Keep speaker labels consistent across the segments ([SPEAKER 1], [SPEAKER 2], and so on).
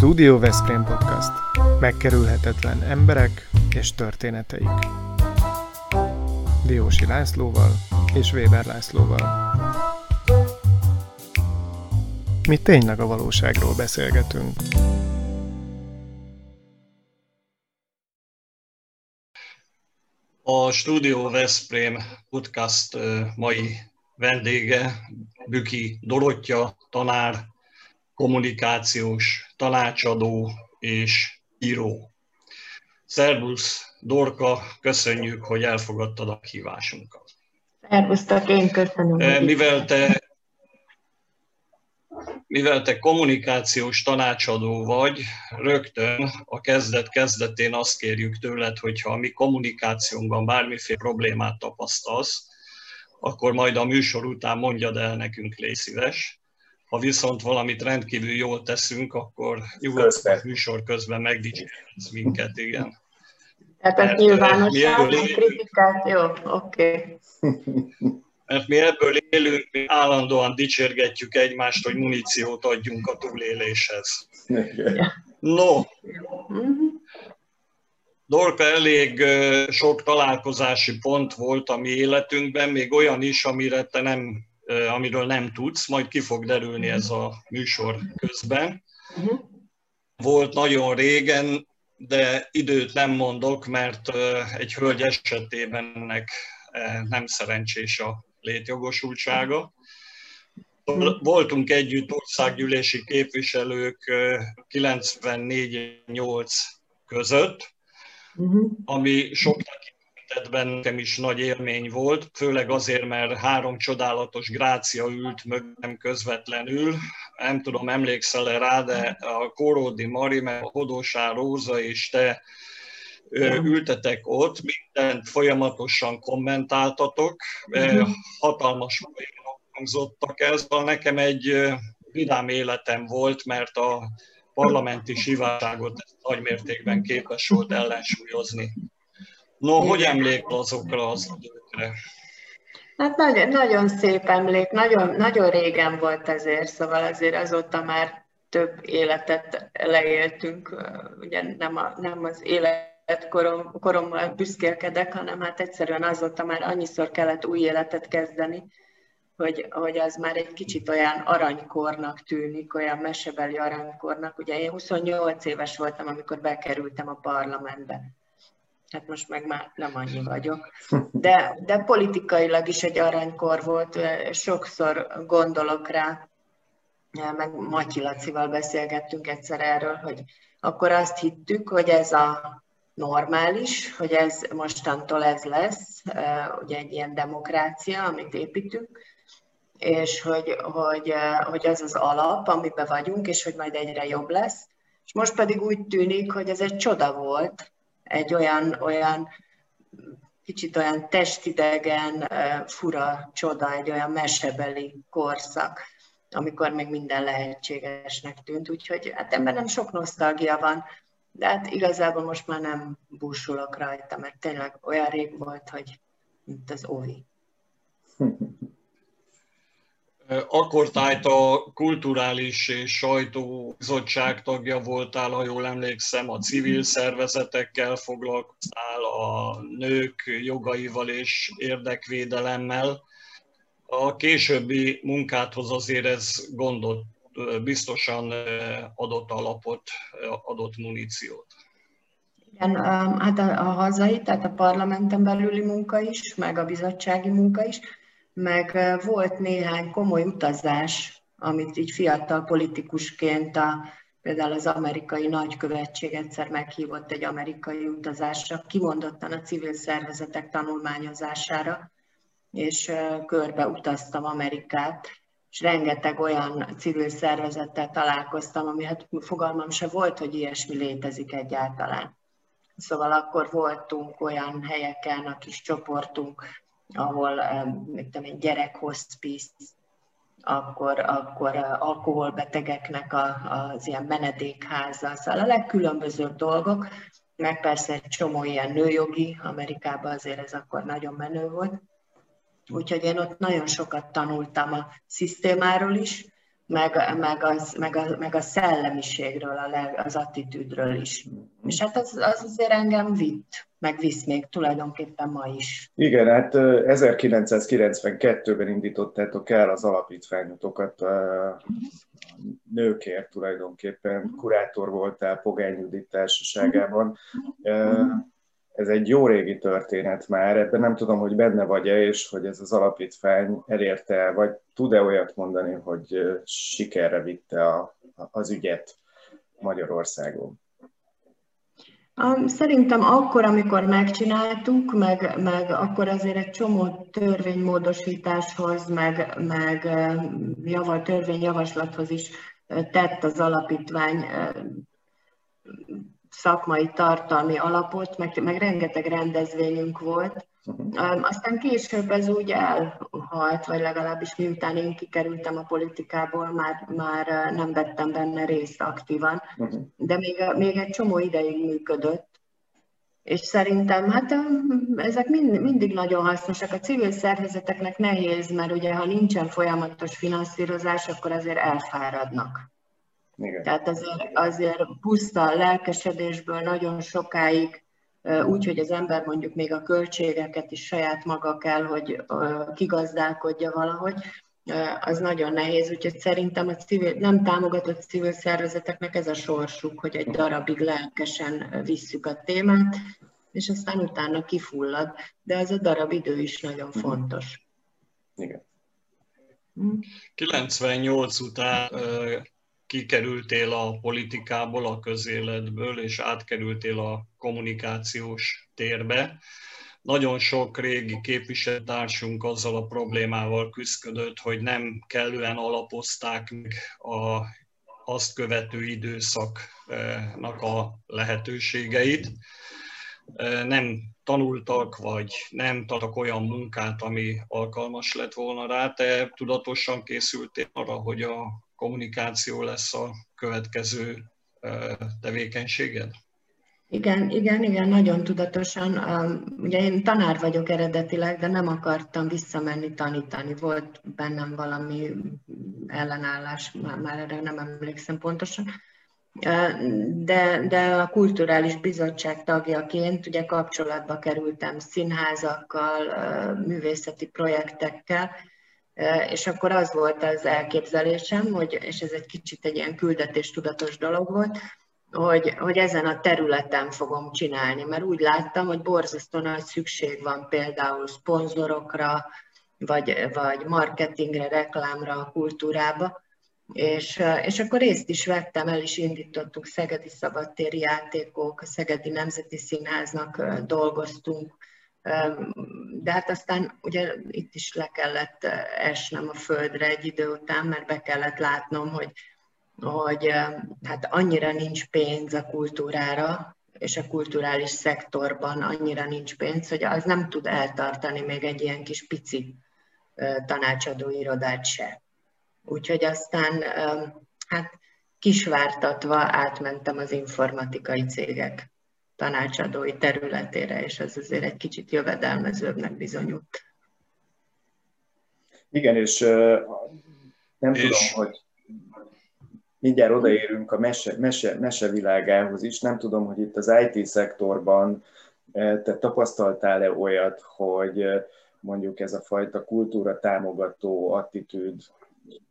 [SPEAKER 1] Studio Veszprém Podcast. Megkerülhetetlen emberek és történeteik. Diósi Lászlóval és Weber Lászlóval. Mi tényleg a valóságról beszélgetünk.
[SPEAKER 2] A Studio Veszprém podcast mai vendége Büki Dorottya, tanár, kommunikációs tanácsadó és író. Szervusz, Dorka, köszönjük, hogy elfogadtad a hívásunkat.
[SPEAKER 3] Szervusztok, én köszönöm.
[SPEAKER 2] Mivel te, mivel te kommunikációs tanácsadó vagy, rögtön a kezdet kezdetén azt kérjük tőled, hogyha a mi kommunikációnkban bármiféle problémát tapasztalsz, akkor majd a műsor után mondjad el nekünk, légy szíves. Ha viszont valamit rendkívül jól teszünk, akkor nyugodtan a műsor közben megdicsérhetsz minket, igen.
[SPEAKER 3] Tehát a nyilvánosság, kritikát, jó, oké. Okay.
[SPEAKER 2] Mert mi ebből élünk, mi állandóan dicsérgetjük egymást, hogy muníciót adjunk a túléléshez. No, Dorka elég sok találkozási pont volt a mi életünkben, még olyan is, amire te nem amiről nem tudsz, majd ki fog derülni ez a műsor közben. Volt nagyon régen, de időt nem mondok, mert egy hölgy esetében ennek nem szerencsés a létjogosultsága. Voltunk együtt országgyűlési képviselők 94-8 között, ami soknak tekintetben nekem is nagy élmény volt, főleg azért, mert három csodálatos grácia ült mögöttem közvetlenül. Nem tudom, emlékszel-e rá, de a Koródi Mari, meg a Hodosá Róza és te ültetek ott, mindent folyamatosan kommentáltatok, hatalmas poénok hangzottak ez, nekem egy vidám életem volt, mert a parlamenti sivárságot nagy mértékben képes volt ellensúlyozni. No, hogy emlékel azokra az időkre?
[SPEAKER 3] Hát nagyon, nagyon szép emlék, nagyon, nagyon régen volt ezért, szóval azért azóta már több életet leéltünk, ugye nem, a, nem az életkorom, korommal büszkélkedek, hanem hát egyszerűen azóta már annyiszor kellett új életet kezdeni, hogy, hogy az már egy kicsit olyan aranykornak tűnik, olyan mesebeli aranykornak. Ugye én 28 éves voltam, amikor bekerültem a parlamentbe hát most meg már nem annyi vagyok, de, de politikailag is egy aranykor volt, sokszor gondolok rá, meg Matyi Lacival beszélgettünk egyszer erről, hogy akkor azt hittük, hogy ez a normális, hogy ez mostantól ez lesz, ugye egy ilyen demokrácia, amit építünk, és hogy, hogy, hogy az az alap, amiben vagyunk, és hogy majd egyre jobb lesz. És most pedig úgy tűnik, hogy ez egy csoda volt, egy olyan, olyan kicsit olyan testidegen, fura csoda, egy olyan mesebeli korszak, amikor még minden lehetségesnek tűnt. Úgyhogy hát nem sok nosztalgia van, de hát igazából most már nem búsulok rajta, mert tényleg olyan rég volt, hogy mint az Ovi.
[SPEAKER 2] Akkor tájt a kulturális és sajtóbizottság tagja voltál, ha jól emlékszem, a civil szervezetekkel foglalkoztál, a nők jogaival és érdekvédelemmel. A későbbi munkádhoz azért ez gondot biztosan adott alapot, adott muníciót.
[SPEAKER 3] Igen, hát a, a hazai, tehát a parlamenten belüli munka is, meg a bizottsági munka is, meg volt néhány komoly utazás, amit így fiatal politikusként a, például az amerikai nagykövetség egyszer meghívott egy amerikai utazásra, kimondottan a civil szervezetek tanulmányozására, és körbe utaztam Amerikát, és rengeteg olyan civil szervezettel találkoztam, ami hát fogalmam se volt, hogy ilyesmi létezik egyáltalán. Szóval akkor voltunk olyan helyeken, a kis csoportunk, ahol tudom én, gyerekhospice, akkor, akkor alkoholbetegeknek a, az ilyen menedékháza, szóval a legkülönbözőbb dolgok, meg persze egy csomó ilyen nőjogi, Amerikában azért ez akkor nagyon menő volt. Úgyhogy én ott nagyon sokat tanultam a szisztémáról is, meg, meg, az, meg, a, meg a szellemiségről, a leg, az attitűdről is. És hát az, az azért engem vitt, meg visz még tulajdonképpen ma is.
[SPEAKER 4] Igen, hát 1992-ben indítottátok el az alapítványotokat nőkért tulajdonképpen. Kurátor voltál Pogány Judit társaságában. Ez egy jó régi történet már, ebben nem tudom, hogy benne vagy-e, és hogy ez az alapítvány elérte, vagy tud-e olyat mondani, hogy sikerre vitte a, az ügyet Magyarországon?
[SPEAKER 3] Szerintem akkor, amikor megcsináltuk, meg, meg akkor azért egy csomó törvénymódosításhoz, meg, meg java, törvényjavaslathoz is tett az alapítvány szakmai, tartalmi alapot, meg, meg rengeteg rendezvényünk volt. Uh-huh. Aztán később ez úgy elhalt, vagy legalábbis miután én kikerültem a politikából, már, már nem vettem benne részt aktívan, uh-huh. de még, még egy csomó ideig működött. És szerintem hát ezek mind, mindig nagyon hasznosak. A civil szervezeteknek nehéz, mert ugye ha nincsen folyamatos finanszírozás, akkor azért elfáradnak. Igen. Tehát azért, azért puszta lelkesedésből nagyon sokáig, úgy, hogy az ember mondjuk még a költségeket is saját maga kell, hogy kigazdálkodja valahogy, az nagyon nehéz, úgyhogy szerintem a civil, nem támogatott civil szervezeteknek ez a sorsuk, hogy egy darabig lelkesen visszük a témát, és aztán utána kifullad, de ez a darab idő is nagyon fontos.
[SPEAKER 4] Igen.
[SPEAKER 2] 98 után kikerültél a politikából, a közéletből, és átkerültél a kommunikációs térbe. Nagyon sok régi képviselőtársunk azzal a problémával küzdött, hogy nem kellően alapozták meg a, azt követő időszaknak a lehetőségeit. Nem tanultak, vagy nem tartak olyan munkát, ami alkalmas lett volna rá. Te tudatosan készültél arra, hogy a kommunikáció lesz a következő tevékenységed?
[SPEAKER 3] Igen, igen, igen, nagyon tudatosan. Ugye én tanár vagyok eredetileg, de nem akartam visszamenni tanítani. Volt bennem valami ellenállás, már, erre nem emlékszem pontosan. De, de a kulturális bizottság tagjaként ugye kapcsolatba kerültem színházakkal, művészeti projektekkel, és akkor az volt az elképzelésem, hogy, és ez egy kicsit egy ilyen küldetéstudatos dolog volt, hogy, hogy ezen a területen fogom csinálni, mert úgy láttam, hogy borzasztó nagy szükség van például szponzorokra, vagy, vagy marketingre, reklámra kultúrába, és, és akkor részt is vettem, el is indítottuk Szegedi Szabadtéri Játékok, a Szegedi Nemzeti Színháznak dolgoztunk, de hát aztán ugye itt is le kellett esnem a földre egy idő után, mert be kellett látnom, hogy, hogy hát annyira nincs pénz a kultúrára, és a kulturális szektorban annyira nincs pénz, hogy az nem tud eltartani még egy ilyen kis pici tanácsadó irodát se. Úgyhogy aztán hát kisvártatva átmentem az informatikai cégek tanácsadói területére, és ez azért egy kicsit jövedelmezőbbnek bizonyult.
[SPEAKER 4] Igen, és nem és... tudom, hogy mindjárt odaérünk a mese, mese, mesevilágához is. Nem tudom, hogy itt az IT szektorban te tapasztaltál-e olyat, hogy mondjuk ez a fajta kultúra támogató attitűd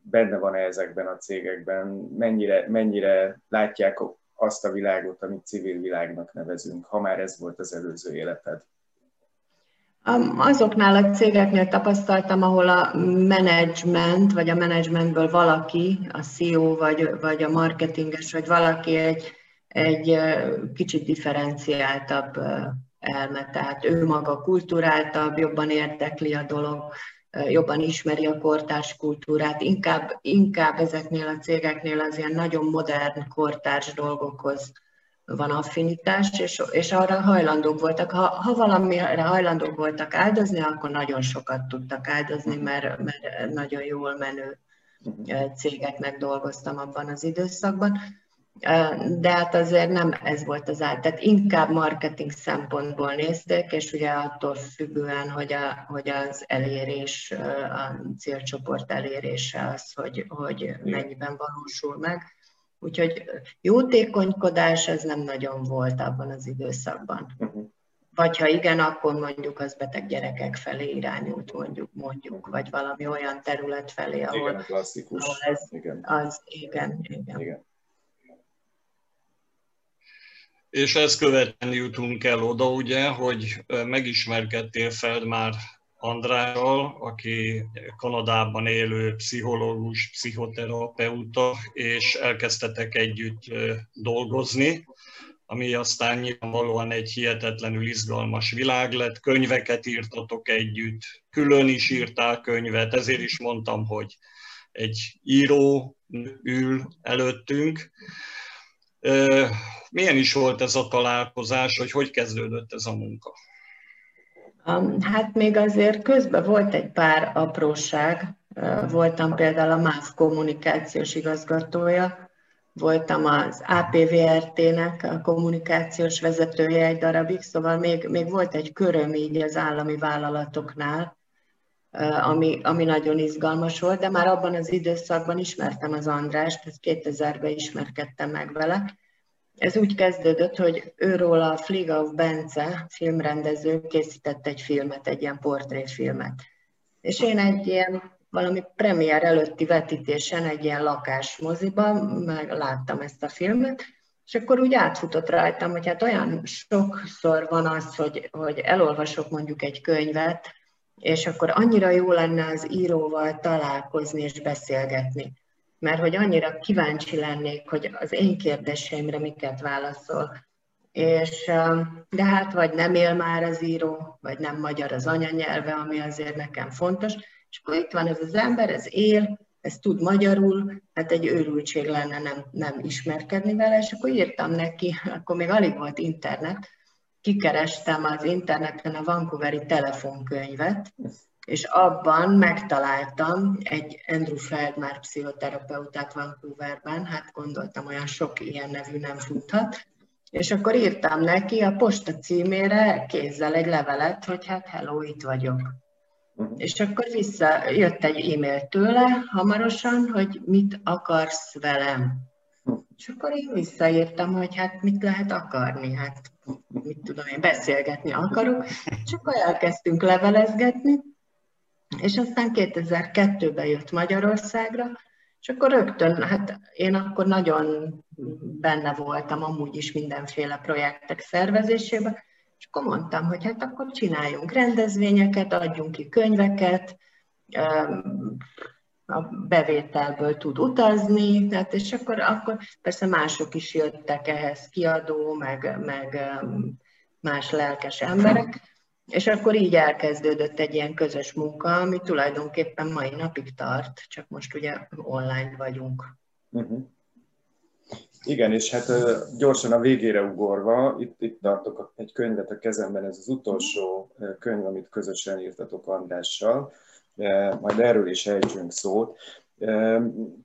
[SPEAKER 4] benne van-e ezekben a cégekben, mennyire, mennyire látják azt a világot, amit civil világnak nevezünk, ha már ez volt az előző életed?
[SPEAKER 3] Azoknál a cégeknél tapasztaltam, ahol a menedzsment, vagy a menedzsmentből valaki, a CEO, vagy, vagy a marketinges, vagy valaki egy, egy kicsit differenciáltabb elme, tehát ő maga kulturáltabb, jobban érdekli a dolog, jobban ismeri a kortárs kultúrát, inkább, inkább ezeknél a cégeknél az ilyen nagyon modern kortárs dolgokhoz van affinitás, és, és arra hajlandók voltak. Ha, ha valamire hajlandók voltak áldozni, akkor nagyon sokat tudtak áldozni, mert, mert nagyon jól menő cégeknek dolgoztam abban az időszakban. De hát azért nem ez volt az át, tehát inkább marketing szempontból nézték, és ugye attól függően, hogy, a, hogy az elérés, a célcsoport elérése az, hogy, hogy mennyiben valósul meg. Úgyhogy jótékonykodás ez nem nagyon volt abban az időszakban. Uh-huh. Vagy ha igen, akkor mondjuk az beteg gyerekek felé irányult, mondjuk, mondjuk, vagy valami olyan terület felé, ahol,
[SPEAKER 4] igen, klasszikus. ahol
[SPEAKER 3] ez, igen. az, igen, igen. igen.
[SPEAKER 2] És ezt követően jutunk el oda, ugye, hogy megismerkedtél fel már Andrással, aki Kanadában élő pszichológus, pszichoterapeuta, és elkezdtetek együtt dolgozni, ami aztán nyilvánvalóan egy hihetetlenül izgalmas világ lett. Könyveket írtatok együtt, külön is írtál könyvet, ezért is mondtam, hogy egy író ül előttünk. Milyen is volt ez a találkozás, hogy hogy kezdődött ez a munka?
[SPEAKER 3] Hát még azért közben volt egy pár apróság. Voltam például a MÁV kommunikációs igazgatója, voltam az APVRT-nek a kommunikációs vezetője egy darabig, szóval még, még volt egy köröm így az állami vállalatoknál, ami, ami nagyon izgalmas volt, de már abban az időszakban ismertem az Andrást, ez 2000-ben ismerkedtem meg vele, ez úgy kezdődött, hogy őról a Fligau Bence filmrendező készített egy filmet, egy ilyen portréfilmet. És én egy ilyen valami premier előtti vetítésen egy ilyen lakásmoziban meg láttam ezt a filmet, és akkor úgy átfutott rajtam, hogy hát olyan sokszor van az, hogy, hogy elolvasok mondjuk egy könyvet, és akkor annyira jó lenne az íróval találkozni és beszélgetni mert hogy annyira kíváncsi lennék, hogy az én kérdéseimre miket válaszol. És, de hát vagy nem él már az író, vagy nem magyar az anyanyelve, ami azért nekem fontos. És akkor itt van ez az ember, ez él, ez tud magyarul, hát egy őrültség lenne nem, nem ismerkedni vele, és akkor írtam neki, akkor még alig volt internet, kikerestem az interneten a Vancouveri telefonkönyvet, és abban megtaláltam egy Andrew Feldmar pszichoterapeutát Vancouverben, hát gondoltam, olyan sok ilyen nevű nem futhat, és akkor írtam neki a posta címére kézzel egy levelet, hogy hát hello, itt vagyok. Uh-huh. És akkor vissza jött egy e-mail tőle hamarosan, hogy mit akarsz velem. És akkor én visszaírtam, hogy hát mit lehet akarni, hát mit tudom én, beszélgetni akarok. És akkor elkezdtünk levelezgetni, és aztán 2002-ben jött Magyarországra, és akkor rögtön, hát én akkor nagyon benne voltam amúgy is mindenféle projektek szervezésében, és akkor mondtam, hogy hát akkor csináljunk rendezvényeket, adjunk ki könyveket, a bevételből tud utazni, tehát és akkor, akkor persze mások is jöttek ehhez, kiadó, meg, meg más lelkes emberek, és akkor így elkezdődött egy ilyen közös munka, ami tulajdonképpen mai napig tart, csak most ugye online vagyunk. Uh-huh.
[SPEAKER 4] Igen, és hát gyorsan a végére ugorva, itt, itt tartok egy könyvet a kezemben, ez az utolsó könyv, amit közösen írtatok Andrással, majd erről is ejtsünk szót.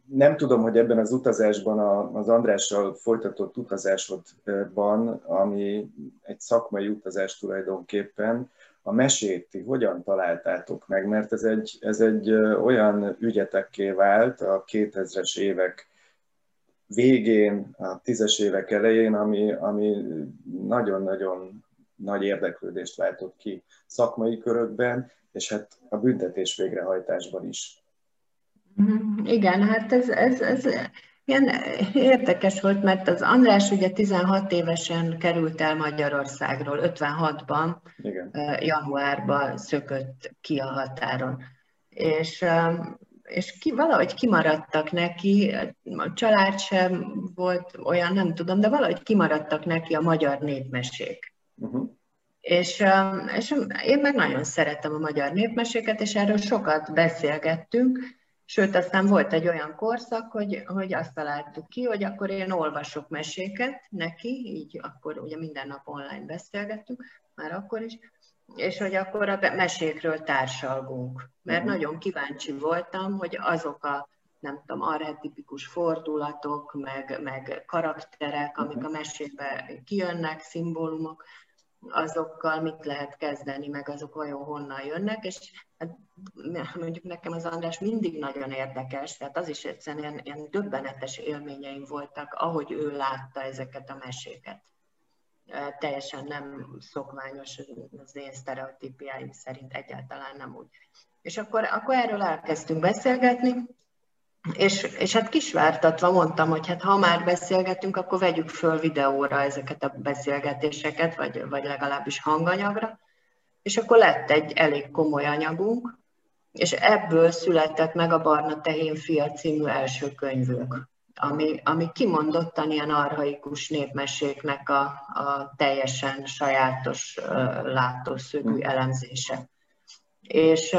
[SPEAKER 4] Nem tudom, hogy ebben az utazásban, az Andrással folytatott utazásodban, ami egy szakmai utazás tulajdonképpen, a mesét ti hogyan találtátok meg? Mert ez egy, ez egy olyan ügyetekké vált a 2000-es évek végén, a tízes évek elején, ami, ami nagyon-nagyon nagy érdeklődést váltott ki szakmai körökben, és hát a büntetés végrehajtásban is.
[SPEAKER 3] Mhm. Igen, hát ez, ez, ez ilyen érdekes volt, mert az András ugye 16 évesen került el Magyarországról, 56-ban, Igen. januárban szökött ki a határon. És, és ki, valahogy kimaradtak neki, a család sem volt olyan, nem tudom, de valahogy kimaradtak neki a magyar népmesék. Uh-huh. És, és én meg nagyon szeretem a magyar népmeséket, és erről sokat beszélgettünk, Sőt, aztán volt egy olyan korszak, hogy, hogy azt találtuk ki, hogy akkor én olvasok meséket neki, így akkor ugye minden nap online beszélgettünk, már akkor is, és hogy akkor a mesékről társalgunk. Mert uh-huh. nagyon kíváncsi voltam, hogy azok a nem tudom, arhetipikus fordulatok, meg, meg karakterek, amik a mesébe kijönnek, szimbólumok, azokkal mit lehet kezdeni, meg azok vajon honnan jönnek, és hát, mondjuk nekem az András mindig nagyon érdekes, tehát az is egyszerűen ilyen, ilyen döbbenetes élményeim voltak, ahogy ő látta ezeket a meséket. Teljesen nem szokványos az én sztereotípiáim szerint, egyáltalán nem úgy. És akkor, akkor erről elkezdtünk beszélgetni, és, és hát kisvártatva mondtam, hogy hát ha már beszélgetünk, akkor vegyük föl videóra ezeket a beszélgetéseket, vagy, vagy legalábbis hanganyagra. És akkor lett egy elég komoly anyagunk, és ebből született meg a Barna Tehén fia című első könyvünk, ami, ami kimondottan ilyen arhaikus népmeséknek a, a teljesen sajátos látószögű elemzése. És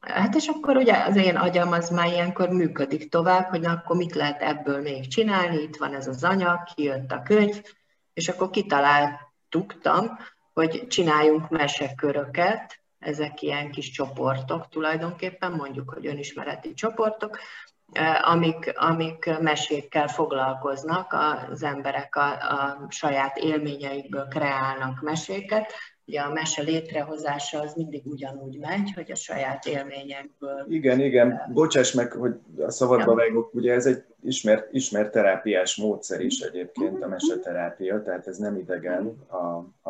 [SPEAKER 3] hát és akkor ugye az én agyam az már ilyenkor működik tovább, hogy na, akkor mit lehet ebből még csinálni, itt van ez az anyag, kijött a könyv, és akkor kitaláltuktam, hogy csináljunk meseköröket, ezek ilyen kis csoportok tulajdonképpen, mondjuk, hogy önismereti csoportok, amik, amik mesékkel foglalkoznak, az emberek a, a saját élményeikből kreálnak meséket, ugye a mese létrehozása az mindig ugyanúgy megy, hogy a saját élményekből.
[SPEAKER 4] Igen, igen. Bocsáss meg, hogy a szabadba vágok, ugye ez egy ismert, ismert terápiás módszer is egyébként, a meseterápia, tehát ez nem idegen a,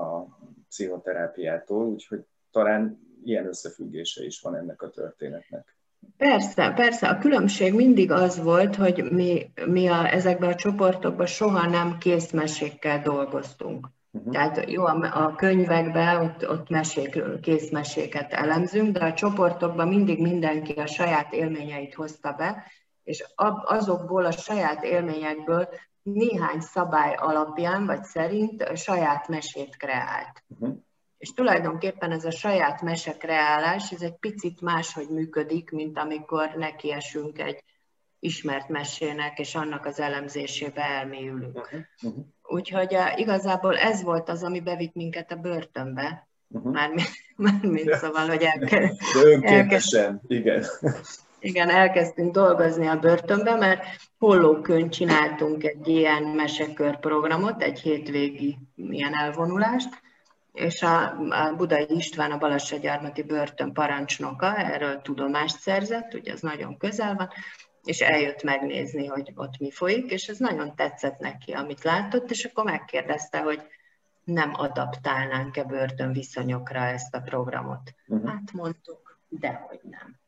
[SPEAKER 4] a pszichoterápiától, úgyhogy talán ilyen összefüggése is van ennek a történetnek.
[SPEAKER 3] Persze, persze. A különbség mindig az volt, hogy mi, mi a, ezekben a csoportokban soha nem készmesékkel dolgoztunk. Uh-huh. Tehát jó, a könyvekben ott, ott mesék, készmeséket elemzünk, de a csoportokban mindig mindenki a saját élményeit hozta be, és azokból a saját élményekből néhány szabály alapján, vagy szerint a saját mesét kreált. Uh-huh. És tulajdonképpen ez a saját mese kreálás, ez egy picit máshogy működik, mint amikor nekiesünk egy ismert mesének, és annak az elemzésébe elmélyülünk. Uh-huh. uh-huh. Úgyhogy uh, igazából ez volt az, ami bevitt minket a börtönbe. Uh-huh. Mármint, mármint szóval, hogy elke,
[SPEAKER 4] elkezdtünk, igen.
[SPEAKER 3] Igen, elkezdtünk dolgozni a börtönbe, mert hollókön csináltunk egy ilyen mesekör programot, egy hétvégi ilyen elvonulást, és a, a Budai István, a Balassagyarmati börtön parancsnoka erről tudomást szerzett, ugye ez nagyon közel van, és eljött megnézni, hogy ott mi folyik, és ez nagyon tetszett neki, amit látott, és akkor megkérdezte, hogy nem adaptálnánk-e börtön viszonyokra ezt a programot. Uh-huh. Hát mondtuk, dehogy nem.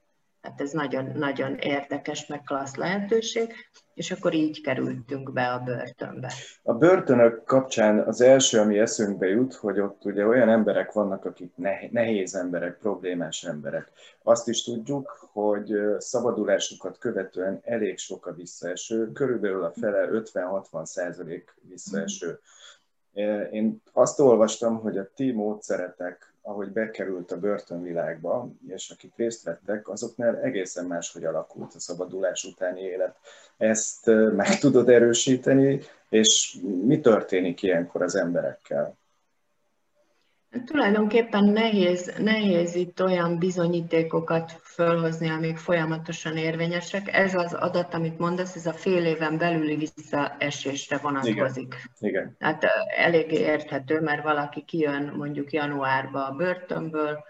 [SPEAKER 3] Hát ez nagyon, nagyon érdekes, meg klassz lehetőség, és akkor így kerültünk be a börtönbe.
[SPEAKER 4] A börtönök kapcsán az első, ami eszünkbe jut, hogy ott ugye olyan emberek vannak, akik nehéz emberek, problémás emberek. Azt is tudjuk, hogy szabadulásukat követően elég sok a visszaeső, körülbelül a fele 50-60 százalék visszaeső. Én azt olvastam, hogy a ti módszeretek ahogy bekerült a börtönvilágba, és akik részt vettek, azoknál egészen máshogy alakult a szabadulás utáni élet. Ezt meg tudod erősíteni, és mi történik ilyenkor az emberekkel?
[SPEAKER 3] Tulajdonképpen nehéz, nehéz itt olyan bizonyítékokat fölhozni, amik folyamatosan érvényesek. Ez az adat, amit mondasz, ez a fél éven belüli visszaesésre vonatkozik.
[SPEAKER 4] Igen. Igen.
[SPEAKER 3] Tehát elég érthető, mert valaki kijön mondjuk januárba a börtönből,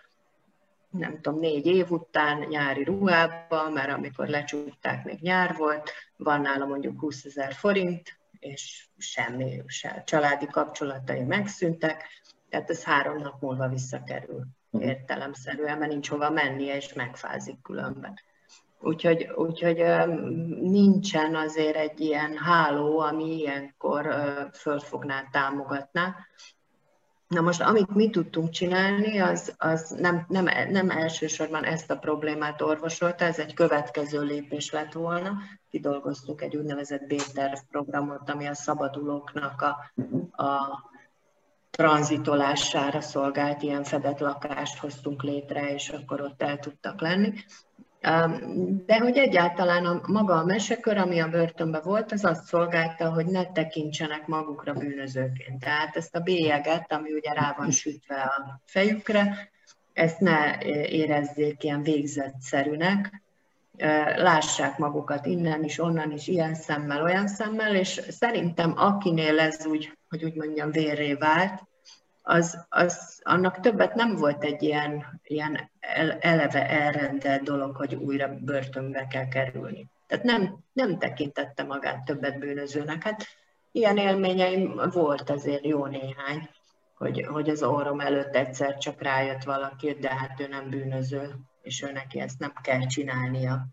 [SPEAKER 3] nem tudom, négy év után nyári ruhába, mert amikor lecsúgták, még nyár volt, van nála mondjuk 20 ezer forint, és semmi, se, családi kapcsolatai megszűntek, tehát ez három nap múlva visszakerül mhm. értelemszerűen, mert nincs hova mennie, és megfázik különben. Úgyhogy, úgyhogy nincsen azért egy ilyen háló, ami ilyenkor fölfogná, támogatná. Na most, amit mi tudtunk csinálni, az, az nem, nem, nem elsősorban ezt a problémát orvosolta, ez egy következő lépés lett volna. Kidolgoztuk egy úgynevezett B-terv programot, ami a szabadulóknak a, a tranzitolására szolgált ilyen fedett lakást hoztunk létre, és akkor ott el tudtak lenni. De hogy egyáltalán a, maga a mesekör, ami a börtönben volt, az azt szolgálta, hogy ne tekintsenek magukra bűnözőként. Tehát ezt a bélyeget, ami ugye rá van sütve a fejükre, ezt ne érezzék ilyen végzetszerűnek, lássák magukat innen is, onnan is, ilyen szemmel, olyan szemmel, és szerintem akinél ez úgy, hogy úgy mondjam, vérré vált, az, az, annak többet nem volt egy ilyen, ilyen eleve elrendelt dolog, hogy újra börtönbe kell kerülni. Tehát nem, nem tekintette magát többet bűnözőnek. Hát ilyen élményeim volt azért jó néhány, hogy, hogy az orrom előtt egyszer csak rájött valaki, de hát ő nem bűnöző, és ő neki ezt nem kell csinálnia.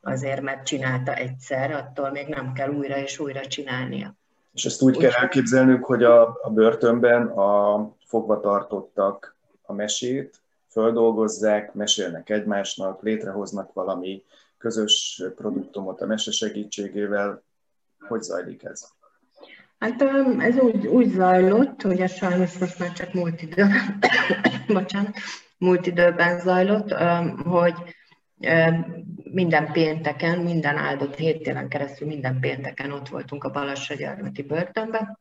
[SPEAKER 3] Azért, mert csinálta egyszer, attól még nem kell újra és újra csinálnia.
[SPEAKER 4] És ezt úgy, úgy kell elképzelnünk, hogy a, a börtönben a fogvatartottak a mesét, földolgozzák, mesélnek egymásnak, létrehoznak valami közös produktumot a mese segítségével. Hogy zajlik ez?
[SPEAKER 3] Hát ez úgy, úgy zajlott, hogy ez sajnos most már csak múlt időben, bocsánat, múlt időben zajlott, hogy minden pénteken, minden áldott hét éven keresztül minden pénteken ott voltunk a Balassagyarmati börtönben,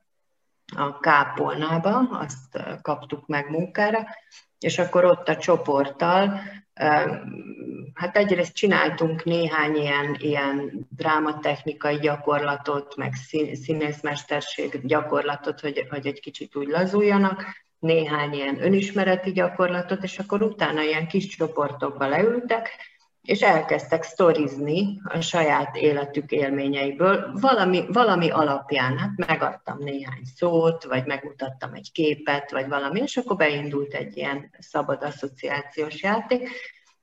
[SPEAKER 3] a Kápolnába, azt kaptuk meg munkára, és akkor ott a csoporttal, hát egyrészt csináltunk néhány ilyen, ilyen drámatechnikai gyakorlatot, meg színészmesterség gyakorlatot, hogy, hogy egy kicsit úgy lazuljanak, néhány ilyen önismereti gyakorlatot, és akkor utána ilyen kis csoportokba leültek, és elkezdtek sztorizni a saját életük élményeiből, valami, valami alapján, hát megadtam néhány szót, vagy megmutattam egy képet, vagy valami, és akkor beindult egy ilyen szabad asszociációs játék,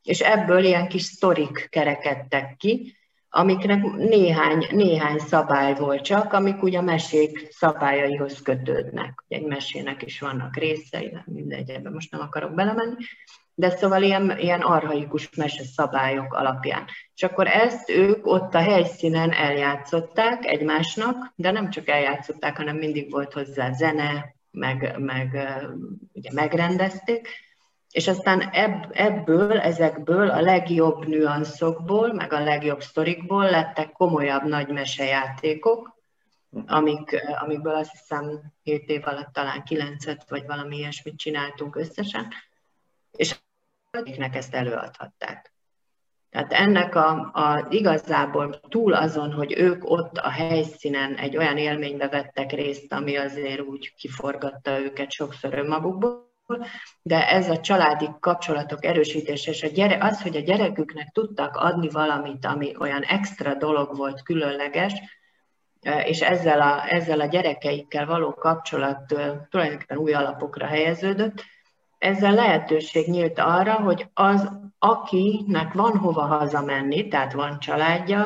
[SPEAKER 3] és ebből ilyen kis sztorik kerekedtek ki, amiknek néhány, néhány szabály volt csak, amik ugye a mesék szabályaihoz kötődnek. Egy mesének is vannak részei, mindegy, ebben most nem akarok belemenni, de szóval ilyen, ilyen arhaikus mese szabályok alapján. És akkor ezt ők ott a helyszínen eljátszották egymásnak, de nem csak eljátszották, hanem mindig volt hozzá zene, meg, meg ugye megrendezték, és aztán ebb, ebből, ezekből a legjobb nüanszokból, meg a legjobb sztorikból lettek komolyabb nagy mesejátékok, amik, amikből azt hiszem 7 év alatt talán 9 vagy valami ilyesmit csináltunk összesen, és akiknek ezt előadhatták. Tehát ennek a, a igazából túl azon, hogy ők ott a helyszínen egy olyan élménybe vettek részt, ami azért úgy kiforgatta őket sokszor önmagukból, de ez a családi kapcsolatok erősítése, és a gyere, az, hogy a gyereküknek tudtak adni valamit, ami olyan extra dolog volt, különleges, és ezzel a, ezzel a gyerekeikkel való kapcsolat tulajdonképpen új alapokra helyeződött, ezzel lehetőség nyílt arra, hogy az, akinek van hova hazamenni, tehát van családja,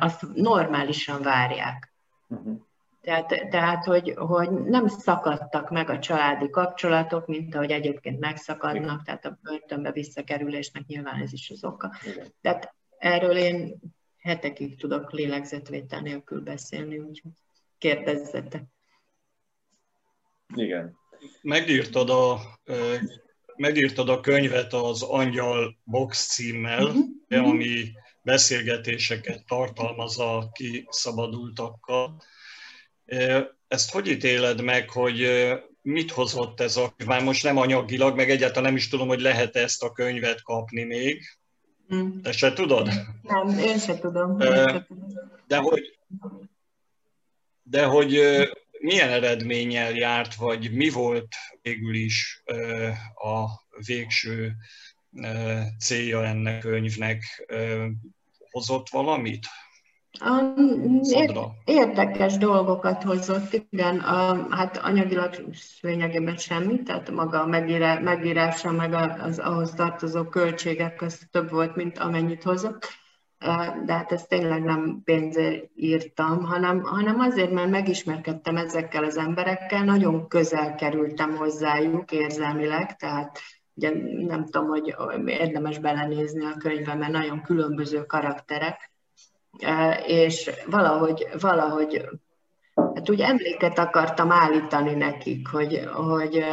[SPEAKER 3] azt normálisan várják. Uh-huh. Tehát, tehát hogy, hogy nem szakadtak meg a családi kapcsolatok, mint ahogy egyébként megszakadnak, tehát a börtönbe visszakerülésnek nyilván ez is az oka. Igen. Tehát erről én hetekig tudok lélegzetvétel nélkül beszélni, úgyhogy kérdezzetek.
[SPEAKER 4] Igen,
[SPEAKER 2] megírtad a, megírtad a könyvet az Angyal Box címmel, uh-huh. ami beszélgetéseket tartalmaz a kiszabadultakkal. Ezt hogy ítéled meg, hogy mit hozott ez a már most nem anyagilag, meg egyáltalán nem is tudom, hogy lehet ezt a könyvet kapni még. Mm. Te se tudod?
[SPEAKER 3] Nem, én se tudom.
[SPEAKER 2] De hogy, de hogy milyen eredménnyel járt, vagy mi volt végül is a végső célja ennek könyvnek? Hozott valamit?
[SPEAKER 3] Érdekes dolgokat hozott, igen, a, hát anyagilag lényegében semmit, tehát maga a megírá, megírása, meg az ahhoz tartozó költségek az több volt, mint amennyit hozott. De hát ezt tényleg nem pénzért írtam, hanem, hanem azért, mert megismerkedtem ezekkel az emberekkel, nagyon közel kerültem hozzájuk érzelmileg, tehát ugye nem tudom, hogy érdemes belenézni a könyvbe, mert nagyon különböző karakterek, és valahogy, valahogy Hát úgy emléket akartam állítani nekik, hogy, hogy,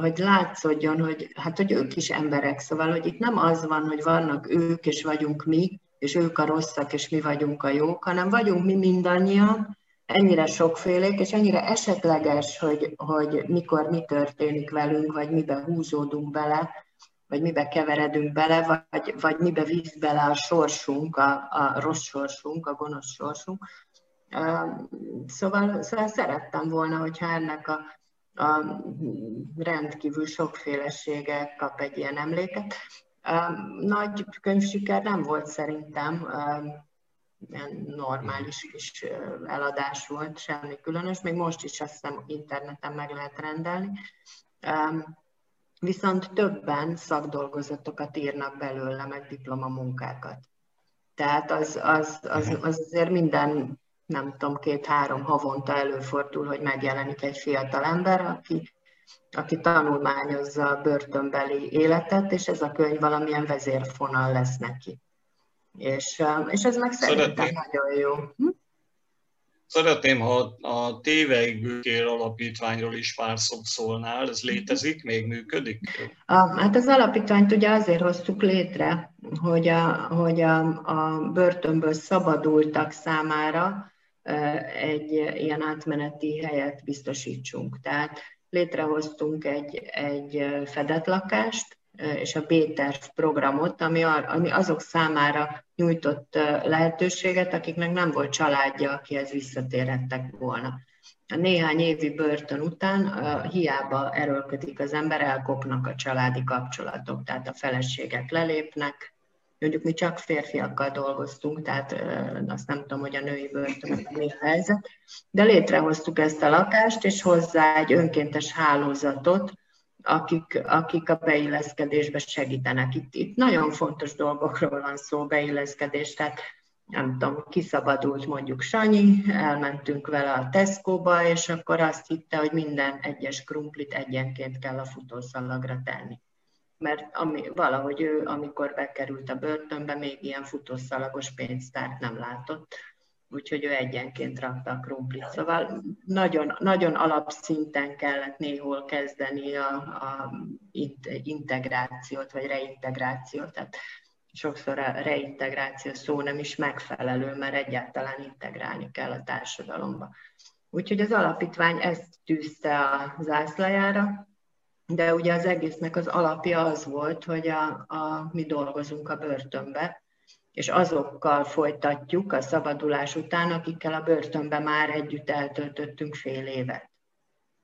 [SPEAKER 3] hogy látszódjon, hogy, hát, hogy ők is emberek, szóval, hogy itt nem az van, hogy vannak ők és vagyunk mi, és ők a rosszak, és mi vagyunk a jók, hanem vagyunk mi mindannyian, ennyire sokfélék, és ennyire esetleges, hogy, hogy mikor mi történik velünk, vagy mibe húzódunk bele, vagy mibe keveredünk bele, vagy, vagy mibe víz bele a sorsunk, a, a rossz sorsunk, a gonosz sorsunk. Szóval, szóval szerettem volna, hogyha ennek a, a rendkívül sokfélesége kap egy ilyen emléket. Nagy könyvsiker nem volt szerintem, ilyen normális kis eladás volt, semmi különös, még most is azt hiszem interneten meg lehet rendelni. Viszont többen szakdolgozatokat írnak belőle, meg diplomamunkákat. Tehát az, az, az, az azért minden, nem tudom, két-három havonta előfordul, hogy megjelenik egy fiatal ember, aki, aki tanulmányozza a börtönbeli életet, és ez a könyv valamilyen vezérfonal lesz neki. És, és ez meg szerintem Szeretném. nagyon jó. Hm?
[SPEAKER 2] Szeretném, ha a Téveig Bőkér Alapítványról is pár szót szólnál, ez létezik, még működik?
[SPEAKER 3] A, hát az alapítványt ugye azért hoztuk létre, hogy a, hogy a, a börtönből szabadultak számára egy ilyen átmeneti helyet biztosítsunk. Tehát létrehoztunk egy, egy fedett lakást, és a B-terv programot, ami, ami azok számára nyújtott lehetőséget, akiknek nem volt családja, akihez visszatérhettek volna. A néhány évi börtön után hiába erőlködik az ember, elkopnak a családi kapcsolatok, tehát a feleségek lelépnek, mondjuk mi csak férfiakkal dolgoztunk, tehát azt nem tudom, hogy a női börtönök mi a helyzet, de létrehoztuk ezt a lakást, és hozzá egy önkéntes hálózatot, akik, akik a beilleszkedésbe segítenek. Itt, itt nagyon fontos dolgokról van szó, beilleszkedés, tehát nem tudom, kiszabadult mondjuk Sanyi, elmentünk vele a Tesco-ba, és akkor azt hitte, hogy minden egyes krumplit egyenként kell a futószalagra tenni. Mert ami, valahogy ő, amikor bekerült a börtönbe, még ilyen futószalagos pénztárt nem látott úgyhogy ő egyenként rakta a krumplit. Szóval nagyon, nagyon alapszinten kellett néhol kezdeni a, a integrációt, vagy reintegrációt. Tehát sokszor a reintegráció szó nem is megfelelő, mert egyáltalán integrálni kell a társadalomba. Úgyhogy az alapítvány ezt tűzte a zászlajára, de ugye az egésznek az alapja az volt, hogy a, a, mi dolgozunk a börtönbe, és azokkal folytatjuk a szabadulás után, akikkel a börtönben már együtt eltöltöttünk fél évet.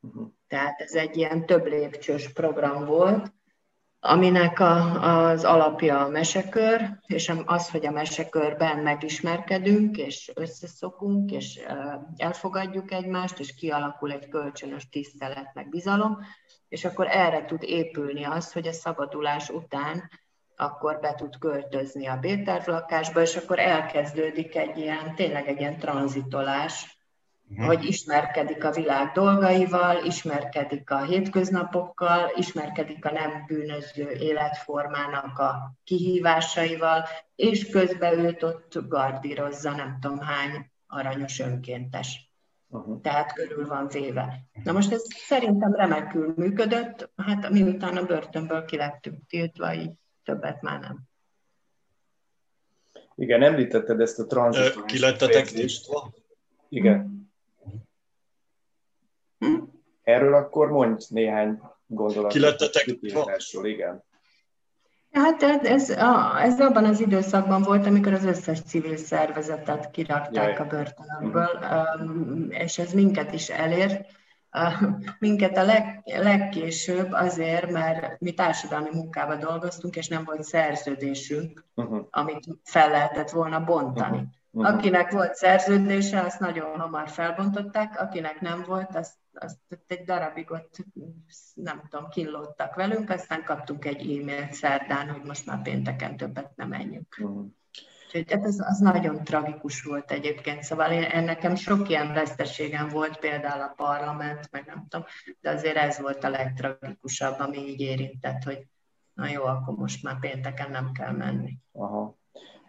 [SPEAKER 3] Uh-huh. Tehát ez egy ilyen több lépcsős program volt, aminek a, az alapja a mesekör, és az, hogy a mesekörben megismerkedünk, és összeszokunk, és elfogadjuk egymást, és kialakul egy kölcsönös tisztelet, meg bizalom, és akkor erre tud épülni az, hogy a szabadulás után akkor be tud költözni a B-terv lakásba, és akkor elkezdődik egy ilyen, tényleg egy ilyen tranzitolás, uh-huh. hogy ismerkedik a világ dolgaival, ismerkedik a hétköznapokkal, ismerkedik a nem bűnöző életformának a kihívásaival, és közben őt ott gardírozza nem tudom hány aranyos önkéntes. Uh-huh. Tehát körül van véve. Na most ez szerintem remekül működött, hát miután a börtönből kilettünk tiltva, így többet már nem.
[SPEAKER 4] Igen, említetted ezt a tranzit.
[SPEAKER 2] Ki lettetek tisztva?
[SPEAKER 4] Igen. Hm? Erről akkor mondj néhány gondolatot.
[SPEAKER 2] Ki lettetek
[SPEAKER 4] Igen.
[SPEAKER 3] Hát ez, ez abban az időszakban volt, amikor az összes civil szervezetet kirakták Jaj. a börtönökből, uh-huh. és ez minket is elért minket a leg, legkésőbb azért, mert mi társadalmi munkában dolgoztunk, és nem volt szerződésünk, uh-huh. amit fel lehetett volna bontani. Uh-huh. Uh-huh. Akinek volt szerződése, azt nagyon hamar felbontották, akinek nem volt, azt, azt egy darabig ott, nem tudom, kínlódtak velünk, aztán kaptunk egy e-mailt szerdán, hogy most már pénteken többet nem menjünk. Uh-huh. Úgyhogy ez az nagyon tragikus volt egyébként, szóval én, nekem sok ilyen veszteségem volt, például a parlament, meg nem tudom, de azért ez volt a legtragikusabb, ami így érintett, hogy na jó, akkor most már pénteken nem kell menni.
[SPEAKER 4] Aha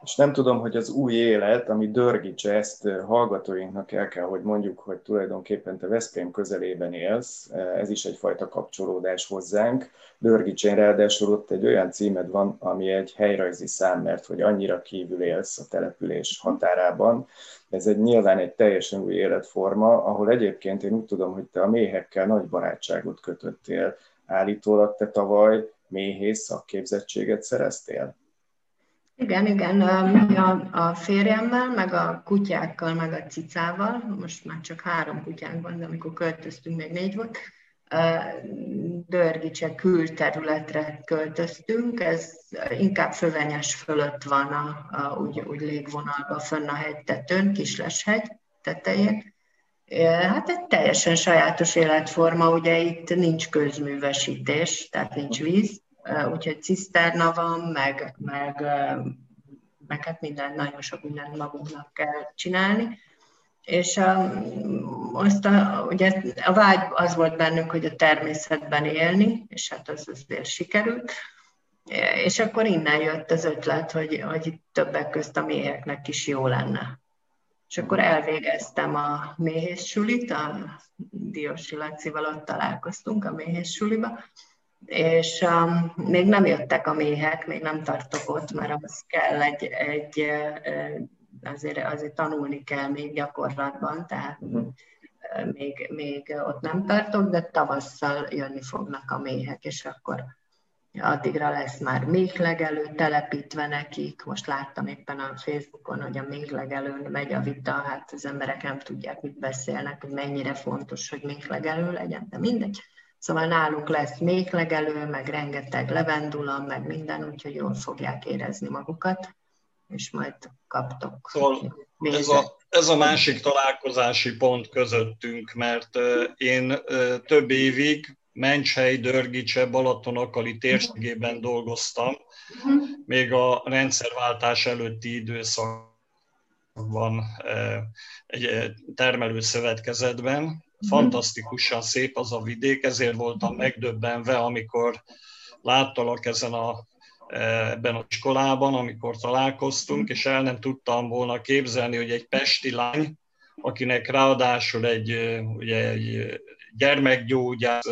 [SPEAKER 4] és nem tudom, hogy az új élet, ami Dörgics ezt hallgatóinknak el kell, hogy mondjuk, hogy tulajdonképpen te Veszprém közelében élsz, ez is egyfajta kapcsolódás hozzánk. Dörgicsén ráadásul ott egy olyan címed van, ami egy helyrajzi szám, mert hogy annyira kívül élsz a település határában. Ez egy nyilván egy teljesen új életforma, ahol egyébként én úgy tudom, hogy te a méhekkel nagy barátságot kötöttél. Állítólag te tavaly méhész szakképzettséget szereztél?
[SPEAKER 3] Igen, igen, a, a férjemmel, meg a kutyákkal, meg a cicával, most már csak három kutyánk van, de amikor költöztünk, még négy volt, Dörgicse külterületre költöztünk, ez inkább fövenyes fölött van, a, a, úgy, úgy légvonalban, fönn a hegytetőn, Kisleshegy tetején. Hát egy teljesen sajátos életforma, ugye itt nincs közművesítés, tehát nincs víz, úgyhogy ciszterna van, meg, meg, meg hát minden, nagyon sok mindent magunknak kell csinálni. És a, azt a, ugye a vágy az volt bennünk, hogy a természetben élni, és hát az azért sikerült. És akkor innen jött az ötlet, hogy, hogy többek közt a méheknek is jó lenne. És akkor elvégeztem a méhészsulit, a Diosi Lacival ott találkoztunk a méhészsuliba, és um, még nem jöttek a méhek, még nem tartok ott, mert az kell egy, egy azért, azért tanulni kell még gyakorlatban, tehát uh-huh. még, még ott nem tartok, de tavasszal jönni fognak a méhek, és akkor addigra lesz már méhlegelő telepítve nekik. Most láttam éppen a Facebookon, hogy a méhlegelőn megy a vita, hát az emberek nem tudják, mit beszélnek, hogy mennyire fontos, hogy méhlegelő legyen, de mindegy. Szóval nálunk lesz méhlegelő, meg rengeteg levendula, meg minden, úgyhogy jól fogják érezni magukat, és majd kaptok.
[SPEAKER 2] Szóval ez a, ez a másik találkozási pont közöttünk, mert én több évig Menchely, Dörgicse, Balatonakali térségében dolgoztam, még a rendszerváltás előtti időszakban egy termelőszövetkezetben. Fantasztikusan szép az a vidék, ezért voltam megdöbbenve, amikor láttalak ezen a ebben a iskolában, amikor találkoztunk, és el nem tudtam volna képzelni, hogy egy pesti lány, akinek ráadásul egy, ugye egy gyermekgyógyász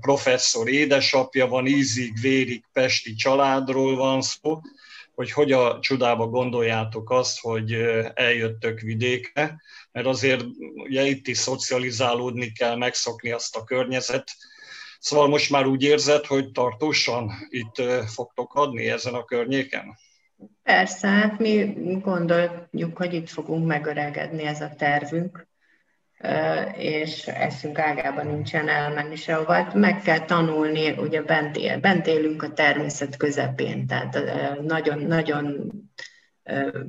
[SPEAKER 2] professzor édesapja van, ízig, vérig pesti családról van szó, hogy hogy a csodába gondoljátok azt, hogy eljöttök vidékre, mert azért ugye itt is szocializálódni kell, megszokni azt a környezet, Szóval most már úgy érzed, hogy tartósan itt fogtok adni ezen a környéken?
[SPEAKER 3] Persze, hát mi gondoljuk, hogy itt fogunk megöregedni, ez a tervünk, és eszünk ágában nincsen elmenni sehova. Hát meg kell tanulni, ugye bent, él, bent élünk a természet közepén, tehát nagyon, nagyon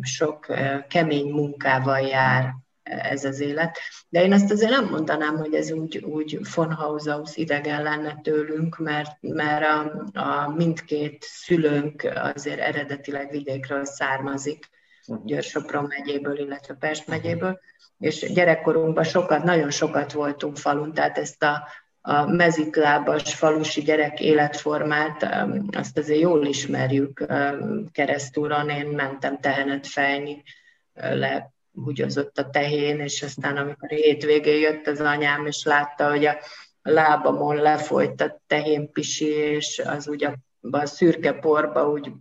[SPEAKER 3] sok kemény munkával jár ez az élet. De én azt azért nem mondanám, hogy ez úgy, úgy von Haushaus idegen lenne tőlünk, mert, mert a, a mindkét szülőnk azért eredetileg vidékről származik, mhm. Győr-Sopron megyéből, illetve Pest megyéből, és gyerekkorunkban sokat, nagyon sokat voltunk falun, tehát ezt a, a mezitlábas falusi gyerek életformát, azt azért jól ismerjük keresztúron. Én mentem tehenet fejni le húgyozott a tehén, és aztán amikor hétvégén jött az anyám, és látta, hogy a lábamon lefolyt a pisi, és az úgy a, a szürke porba úgy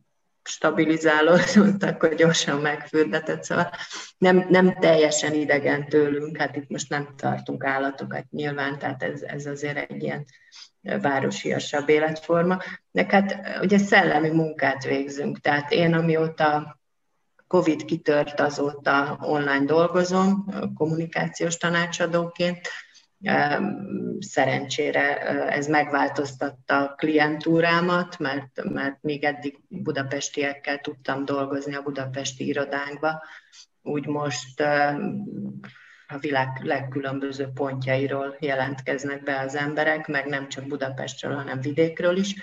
[SPEAKER 3] stabilizálódott, akkor gyorsan megfürdetett, szóval nem, nem teljesen idegen tőlünk, hát itt most nem tartunk állatokat nyilván, tehát ez, ez azért egy ilyen városiasabb életforma. De hát ugye szellemi munkát végzünk, tehát én amióta Covid kitört, azóta online dolgozom, kommunikációs tanácsadóként. Szerencsére ez megváltoztatta a klientúrámat, mert, mert még eddig budapestiekkel tudtam dolgozni a budapesti irodánkba. Úgy most a világ legkülönböző pontjairól jelentkeznek be az emberek, meg nem csak Budapestről, hanem vidékről is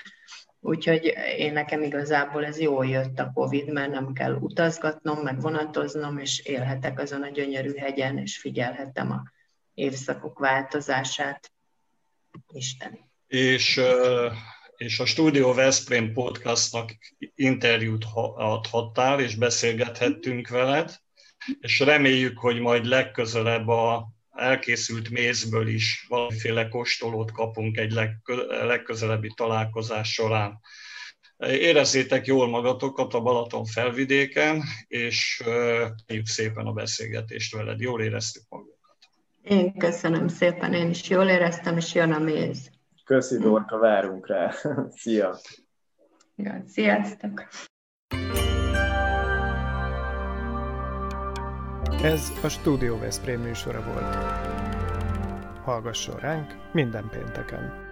[SPEAKER 3] Úgyhogy én nekem igazából ez jól jött a Covid, mert nem kell utazgatnom, meg vonatoznom, és élhetek azon a gyönyörű hegyen, és figyelhetem a évszakok változását. Isten.
[SPEAKER 2] És, és a Studio Veszprém podcastnak interjút adhattál, és beszélgethettünk veled, és reméljük, hogy majd legközelebb a elkészült mézből is valamiféle kóstolót kapunk egy legközelebbi találkozás során. Érezzétek jól magatokat a Balaton felvidéken, és köszönjük szépen a beszélgetést veled. Jól éreztük magunkat.
[SPEAKER 3] Én köszönöm szépen, én is jól éreztem, és jön a méz.
[SPEAKER 4] Köszi, Dorka, várunk rá. Szia!
[SPEAKER 3] Ja, sziasztok!
[SPEAKER 1] Ez a Studio Veszprém műsora volt. Hallgasson ránk minden pénteken!